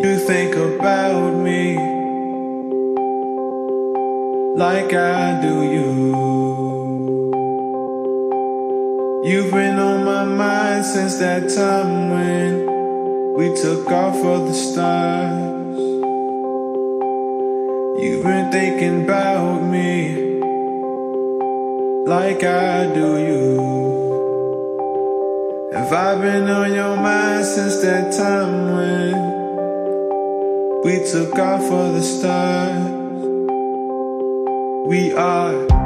You think about me like I do you. You've been on my mind since that time when we took off for the stars. You've been thinking about me like I do you. Have I been on your mind since that time when? We took off for the stars. We are.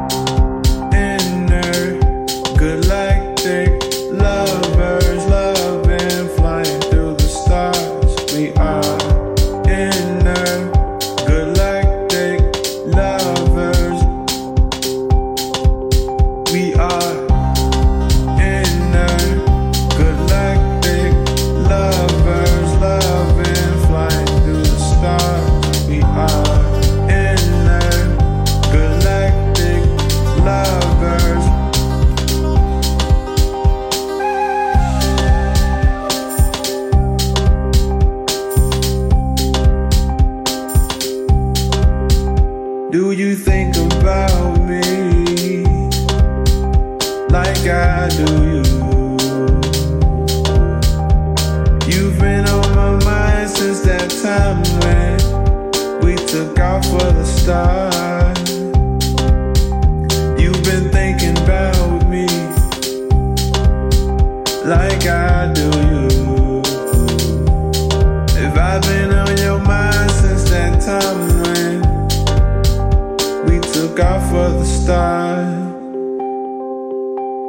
look out for the stars.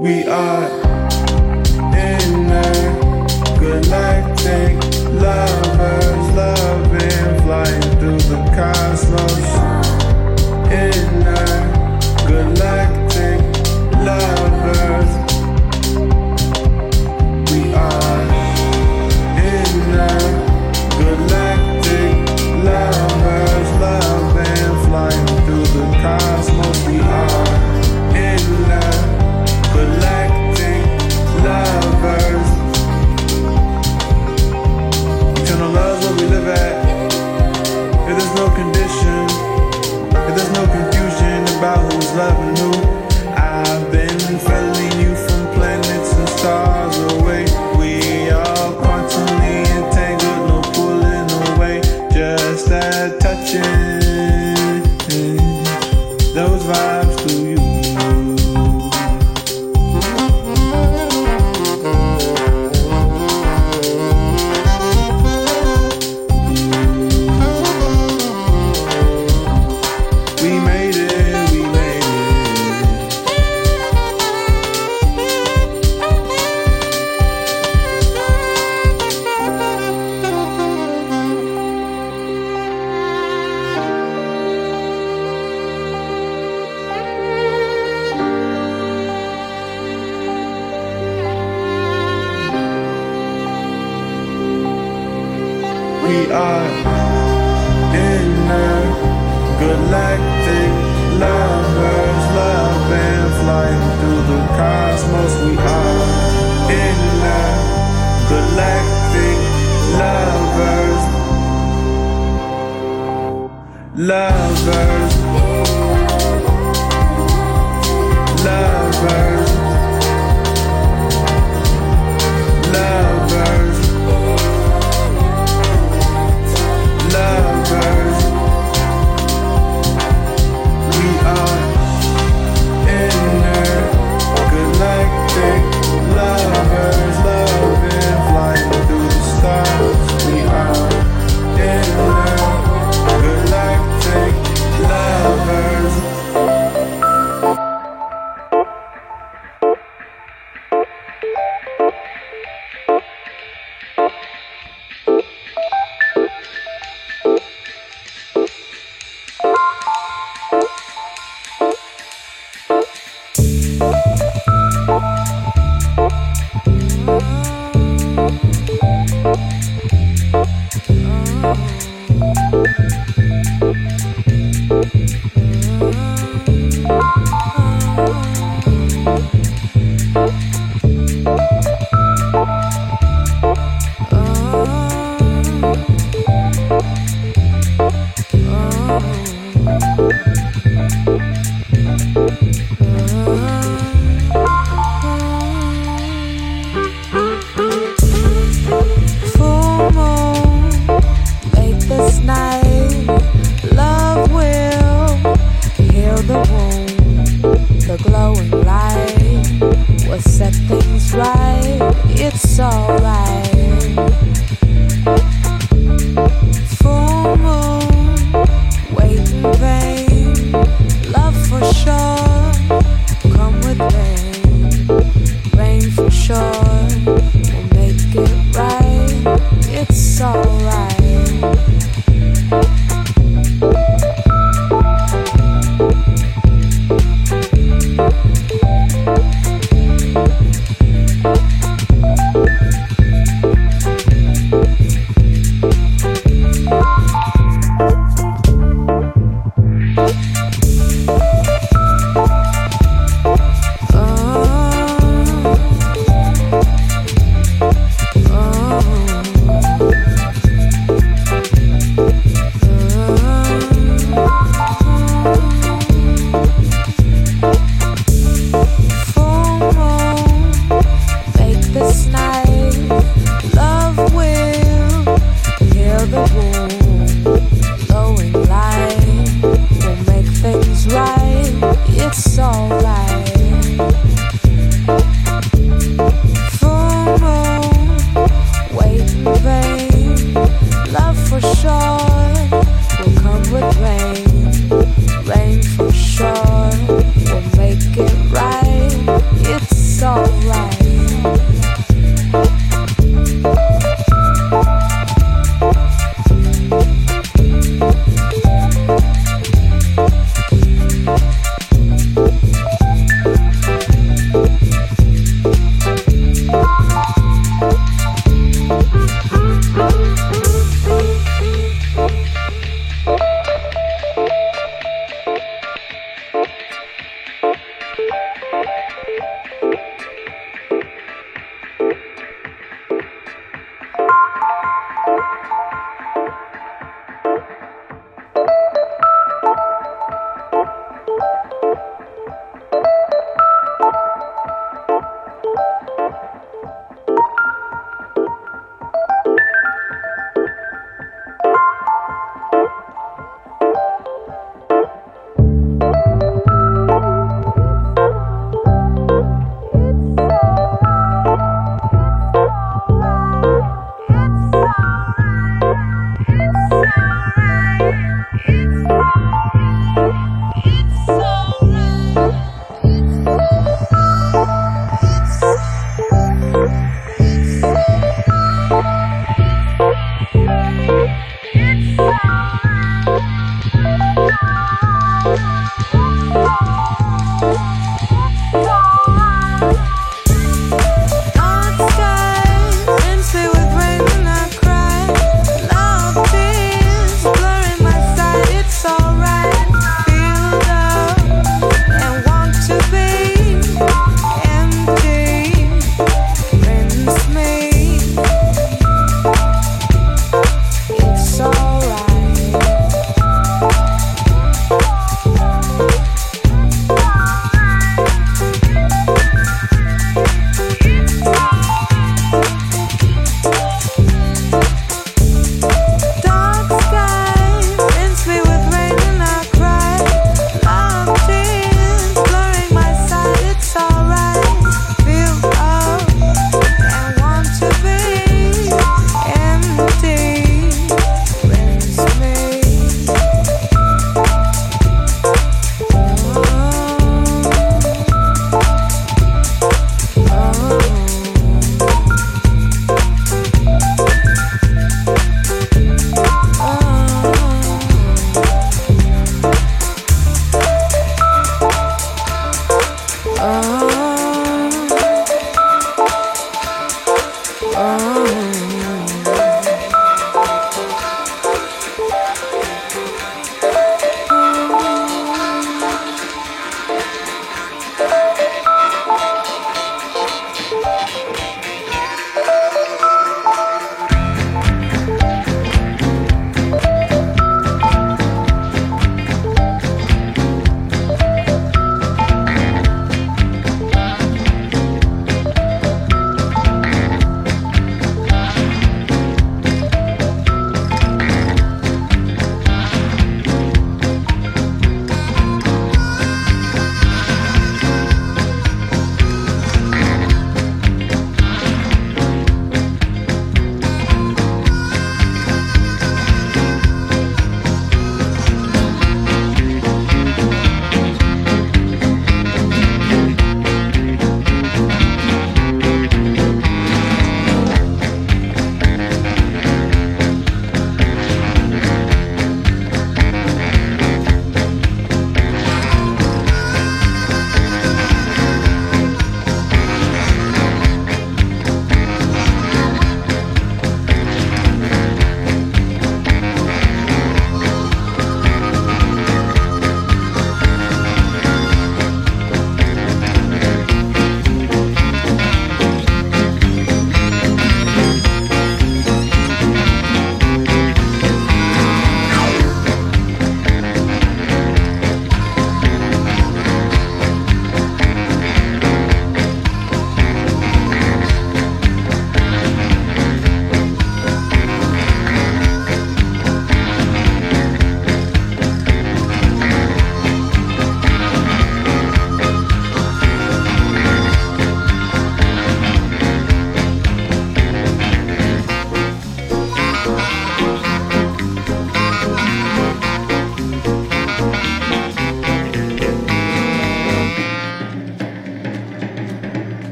We are in a galactic lover.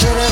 Should've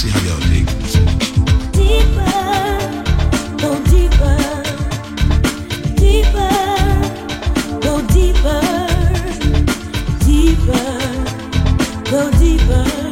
see how y'all dig. Deeper, go deeper. Deeper, go deeper. Deeper, go deeper.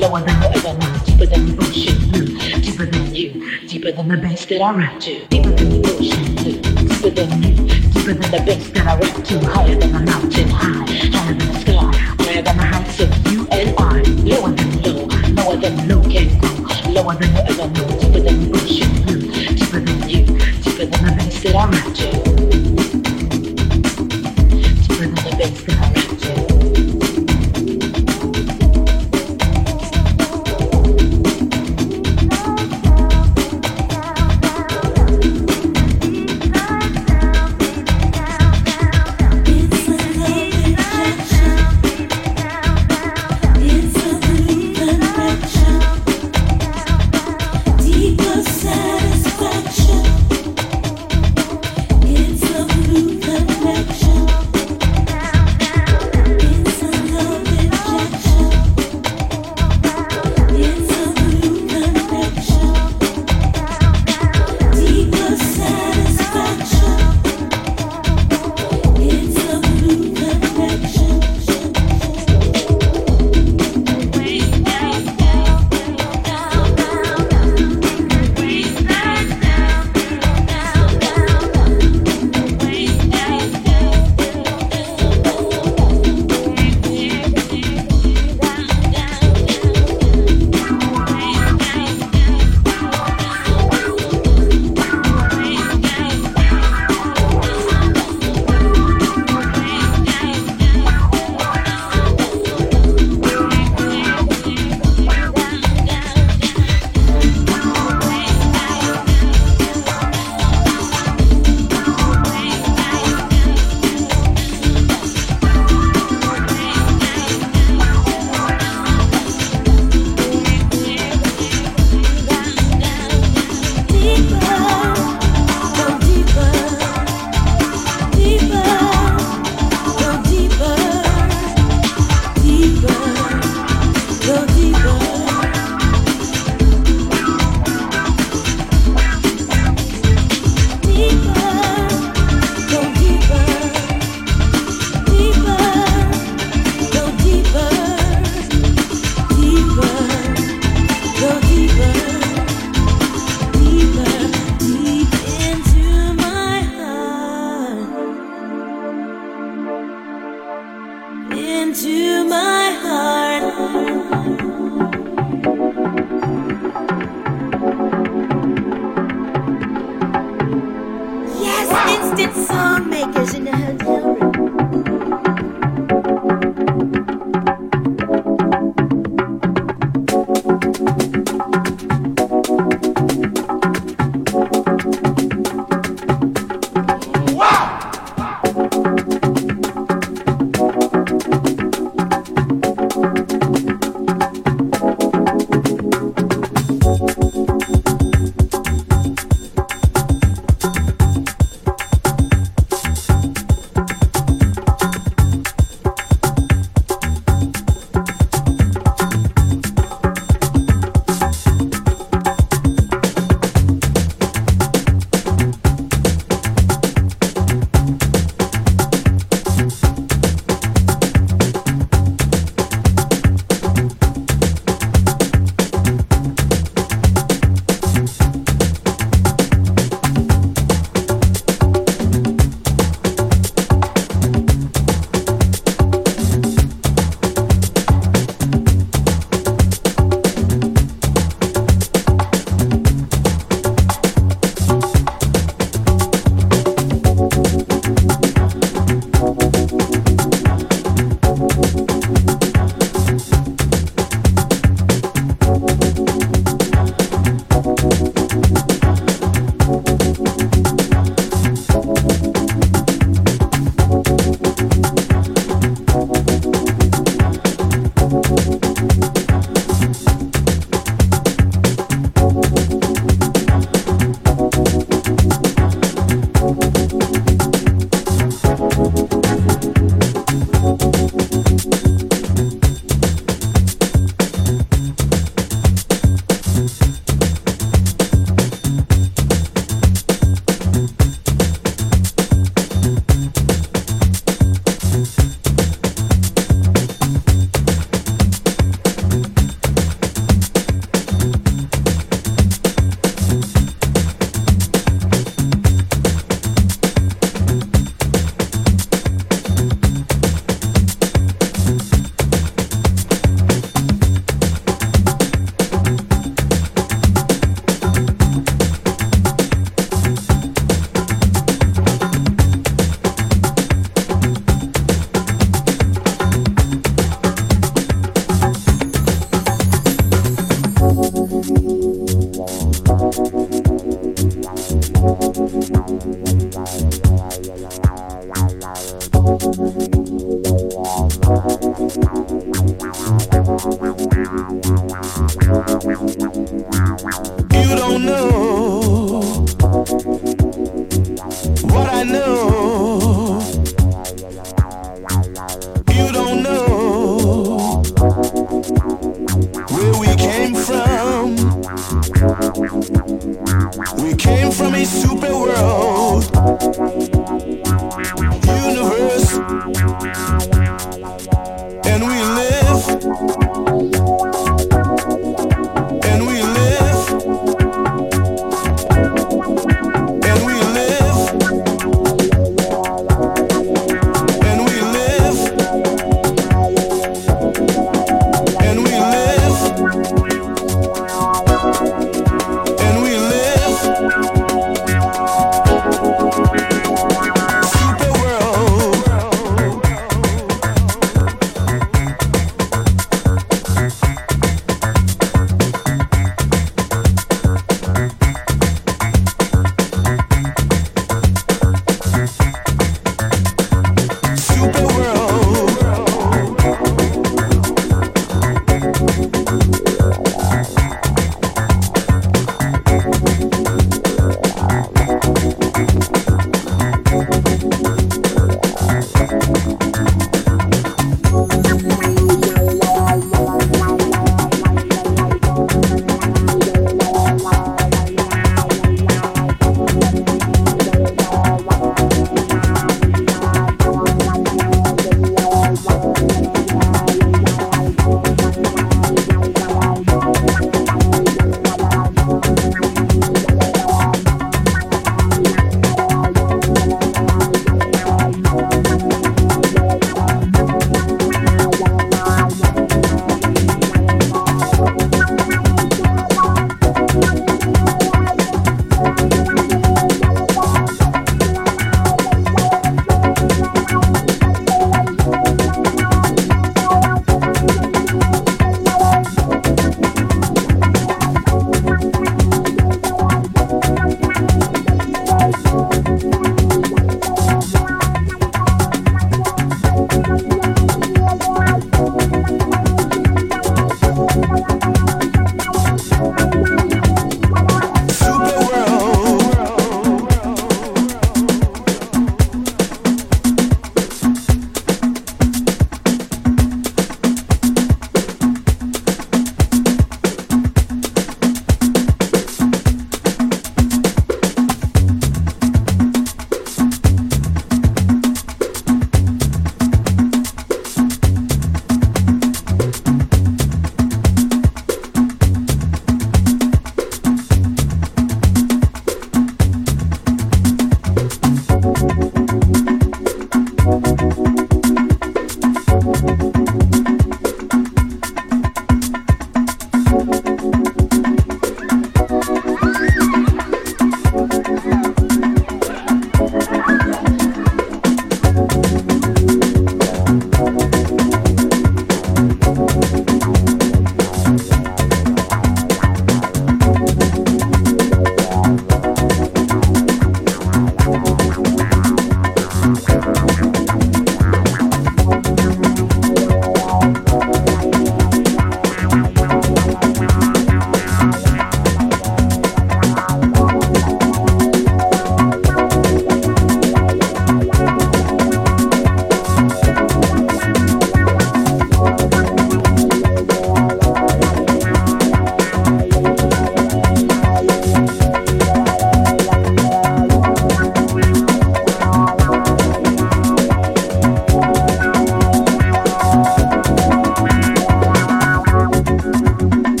lower than heaven, deeper than the ocean, blue, deeper than you, deeper than the best that I rap to, deeper than the ocean, blue, deeper than you, deeper than the best that I rap to, higher than the mountain high, higher than the sky, higher than the heights of you and I, lower than low, lower than low can go, lower than you deeper than the ocean, blue, deeper than you, deeper than the best that I rap to.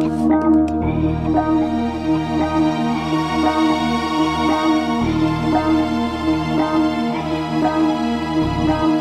Thank you.